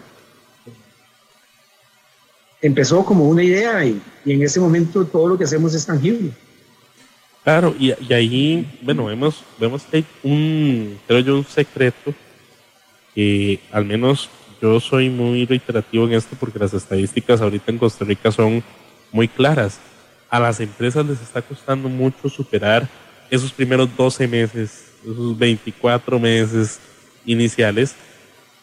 empezó como una idea y, en ese momento todo lo que hacemos es tangible. Claro, y, ahí, bueno, vemos, vemos que hay un, creo yo, un secreto que al menos yo soy muy reiterativo en esto porque las estadísticas ahorita en Costa Rica son muy claras. A las empresas les está costando mucho superar esos primeros 12 meses, esos 24 meses iniciales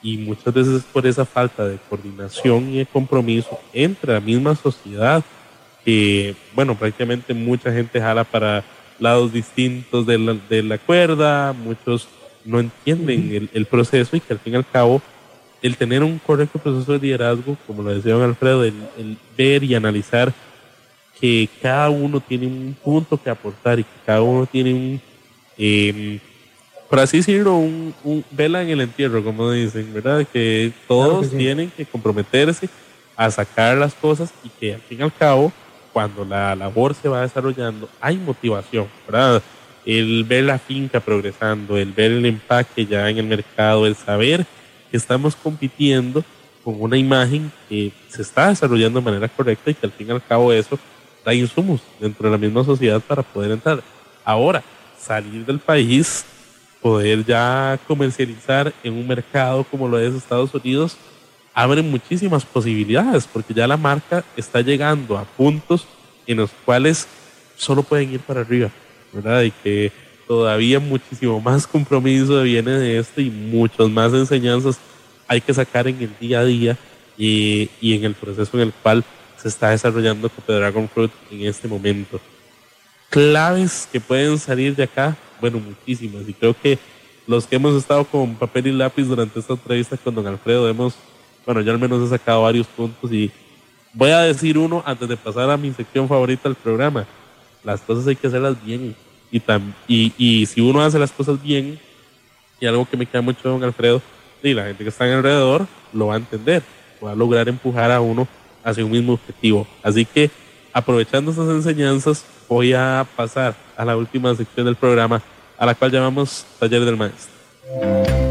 y muchas veces por esa falta de coordinación y de compromiso entre la misma sociedad que, bueno, prácticamente mucha gente jala para lados distintos de la, de la cuerda, muchos no entienden el, proceso y que al fin y al cabo el tener un correcto proceso de liderazgo, como lo decía don Alfredo, el, ver y analizar que cada uno tiene un punto que aportar y que cada uno tiene un... Eh, por así decirlo, un, vela en el entierro, como dicen, ¿verdad? Que todos tienen que comprometerse a sacar las cosas y que al fin y al cabo, cuando la labor se va desarrollando, hay motivación, ¿verdad? el ver la finca progresando, el ver el empaque ya en el mercado, el saber estamos compitiendo con una imagen que se está desarrollando de manera correcta y que al fin y al cabo eso da insumos dentro de la misma sociedad para poder entrar. Ahora, salir del país, poder ya comercializar en un mercado como lo es Estados Unidos, abre muchísimas posibilidades porque ya la marca está llegando a puntos en los cuales solo pueden ir para arriba, ¿verdad? Y que todavía muchísimo más compromiso viene de esto y muchas más enseñanzas hay que sacar en el día a día y, y en el proceso en el cual se está desarrollando Cope Dragon Fruit en este momento. Claves que pueden salir de acá, bueno, muchísimas. Y creo que los que hemos estado con papel y lápiz durante esta entrevista con don Alfredo, hemos, bueno, yo al menos he sacado varios puntos y voy a decir uno antes de pasar a mi sección favorita del programa. Las cosas hay que hacerlas bien. Y, y, y si uno hace las cosas bien, y algo que me queda mucho don Alfredo, y la gente que está alrededor lo va a entender, va a lograr empujar a uno hacia un mismo objetivo. Así que aprovechando estas enseñanzas, voy a pasar a la última sección del programa, a la cual llamamos Taller del Maestro.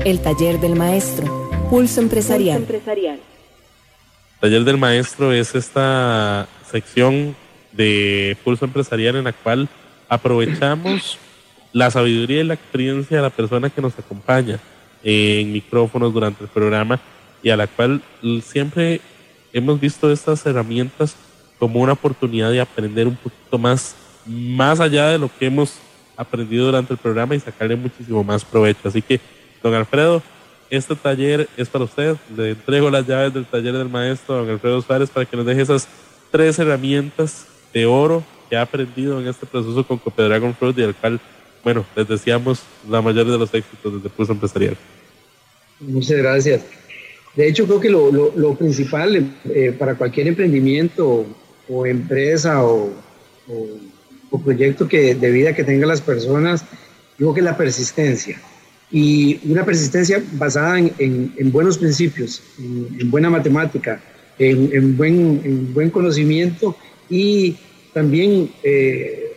El Taller del Maestro, Pulso Empresarial. Pulso empresarial. Taller del Maestro es esta sección de Pulso Empresarial en la cual aprovechamos la sabiduría y la experiencia de la persona que nos acompaña en micrófonos durante el programa y a la cual siempre hemos visto estas herramientas como una oportunidad de aprender un poquito más, más allá de lo que hemos aprendido durante el programa y sacarle muchísimo más provecho. Así que, don Alfredo, este taller es para usted. Le entrego las llaves del taller del maestro, don Alfredo Suárez, para que nos deje esas tres herramientas de oro que ha aprendido en este proceso con Copedragon Fruit y cual, bueno, les decíamos la mayoría de los éxitos desde el empresarial. Muchas gracias. De hecho, creo que lo, principal eh, para cualquier emprendimiento o, empresa o, proyecto que, de vida que tengan las personas, digo que la persistencia. Y una persistencia basada en, buenos principios, en, buena matemática, en, buen, buen conocimiento y también eh,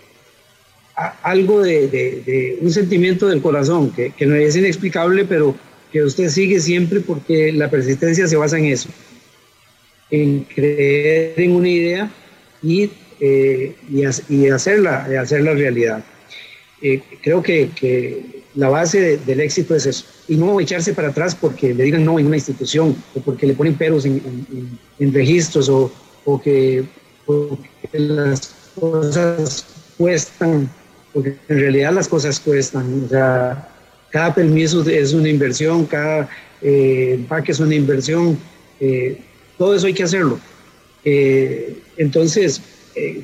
algo de, un sentimiento del corazón, que, no es inexplicable, pero que usted sigue siempre porque la persistencia se basa en eso, en creer en una idea y, eh, y, hacerla, hacerla realidad. Eh, creo que, que, la base del éxito es eso. Y no echarse para atrás porque le digan no en una institución o porque le ponen peros en, en, registros o, o que, las cosas cuestan, porque en realidad las cosas cuestan. O sea, cada permiso es una inversión, cada eh, empaque es una inversión, eh, todo eso hay que hacerlo. Eh, entonces,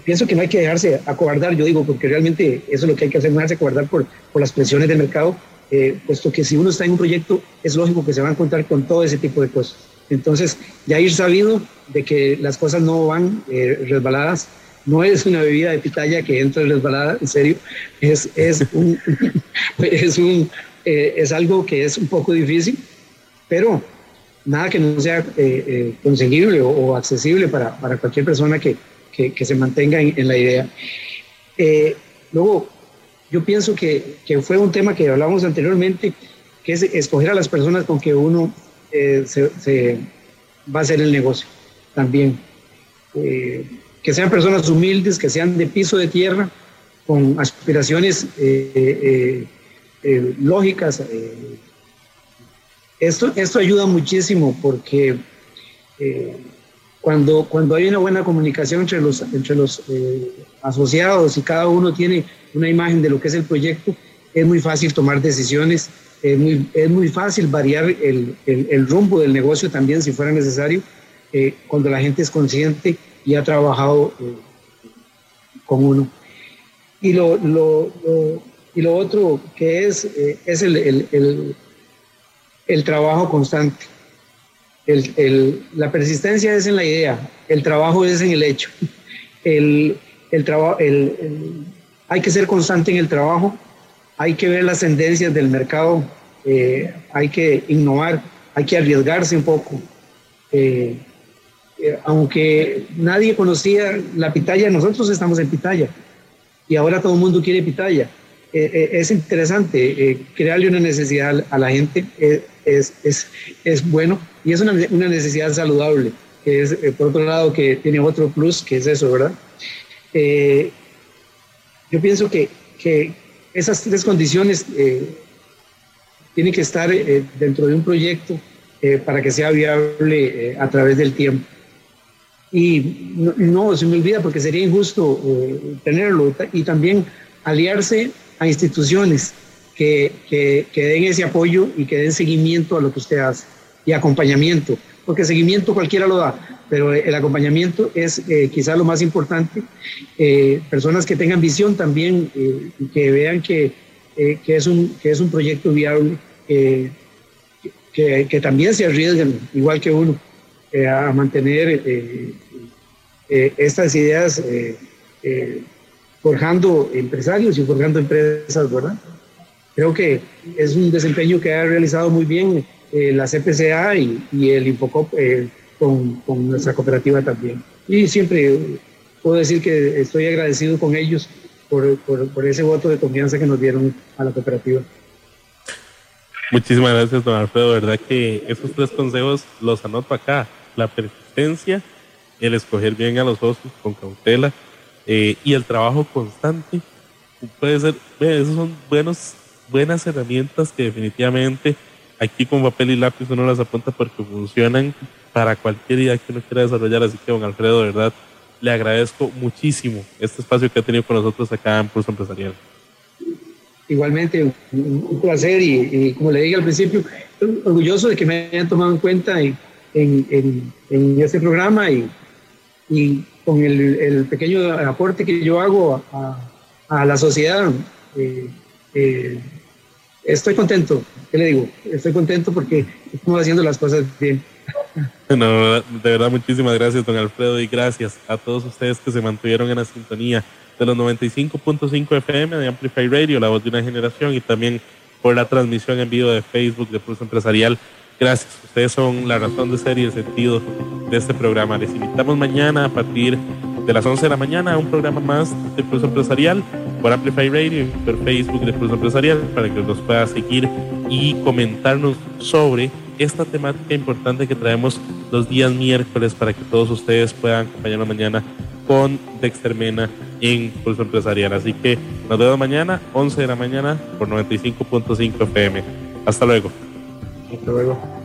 pienso que no hay que dejarse acobardar, yo digo, porque realmente eso es lo que hay que hacer, no dejarse acobardar por, por las presiones del mercado, puesto que si uno está en un proyecto, es lógico que se va a encontrar con todo ese tipo de cosas. Entonces, ya ir sabido de que las cosas no van resbaladas, no es una bebida de pitaya que entra resbalada, en serio, es, es, es un, eh, es algo que es un poco difícil, pero nada que no sea eh, eh, conseguible o, accesible para, para, cualquier persona que, que, se mantenga en, la idea. luego, yo pienso que, que, fue un tema que hablamos anteriormente, que es escoger a las personas con que uno se, se, va a hacer el negocio también. que sean personas humildes, que sean de piso de tierra, con aspiraciones eh, lógicas. Eh, esto, esto ayuda muchísimo porque eh, cuando, cuando hay una buena comunicación entre los, entre los asociados y cada uno tiene una imagen de lo que es el proyecto, es muy fácil tomar decisiones, es muy, es muy fácil variar el, el, rumbo del negocio también si fuera necesario, cuando la gente es consciente y ha trabajado con uno. Y lo, lo, y lo otro que es, eh, es el, el, el, trabajo constante. la persistencia es en la idea, el trabajo es en el hecho. El, trabajo, hay que ser constante en el trabajo, hay que ver las tendencias del mercado, eh, hay que innovar, hay que arriesgarse un poco. Eh, aunque nadie conocía la pitaya, nosotros estamos en pitaya y ahora todo el mundo quiere pitaya es interesante, crearle una necesidad a la gente es, es, es bueno y es una, una, necesidad saludable, que es, por otro lado, que tiene otro plus, que es eso, ¿verdad? yo pienso que, que esas tres condiciones tienen que estar dentro de un proyecto para que sea viable a través del tiempo. Y no, se me olvida porque sería injusto eh, tenerlo. Y también aliarse a instituciones que, den ese apoyo y que den seguimiento a lo que usted hace y acompañamiento, porque seguimiento cualquiera lo da, pero el acompañamiento es eh, quizá lo más importante. Eh, personas que tengan visión también y que vean que, que, es un, que es un proyecto viable, que, que también se arriesgan, igual que uno. Eh, a mantener eh, eh, estas ideas forjando empresarios y forjando empresas, ¿verdad? Creo que es un desempeño que ha realizado muy bien la CPCA y el Infocop con, con, nuestra cooperativa también. Y siempre puedo decir que estoy agradecido con ellos por, por, por ese voto de confianza que nos dieron a la cooperativa. Muchísimas gracias, don Alfredo. verdad que esos tres consejos los anoto acá la persistencia, el escoger bien a los socios con cautela eh, y el trabajo constante. Puede ser, esas son buenos, buenas herramientas que definitivamente aquí con papel y lápiz uno las apunta porque funcionan para cualquier idea que uno quiera desarrollar. Así que, don Alfredo, de verdad, le agradezco muchísimo este espacio que ha tenido con nosotros acá en Pulso Empresarial. Igualmente, un, placer y, como le dije al principio, orgulloso de que me hayan tomado en cuenta en, este programa y, con el, pequeño aporte que yo hago a, a la sociedad. Eh, eh, estoy contento, ¿qué le digo? Estoy contento porque estamos haciendo las cosas bien. De verdad, muchísimas gracias, don Alfredo, y gracias a todos ustedes que se mantuvieron en la sintonía de los 95.5 FM de Amplify Radio, la voz de una generación, y también por la transmisión en vivo de Facebook de Pulso Empresarial Gracias, ustedes son la razón de ser y el sentido de este programa. Les invitamos mañana a partir de las 11 de la mañana a un programa más de Pulso Empresarial por Amplify Radio y por Facebook de Pulso Empresarial para que nos pueda seguir y comentarnos sobre esta temática importante que traemos los días miércoles para que todos ustedes puedan acompañarnos mañana con Dexter Mena en Pulso Empresarial. Así que nos vemos mañana, 11 de la mañana, por 95.5 FM. Hasta luego. Hasta luego.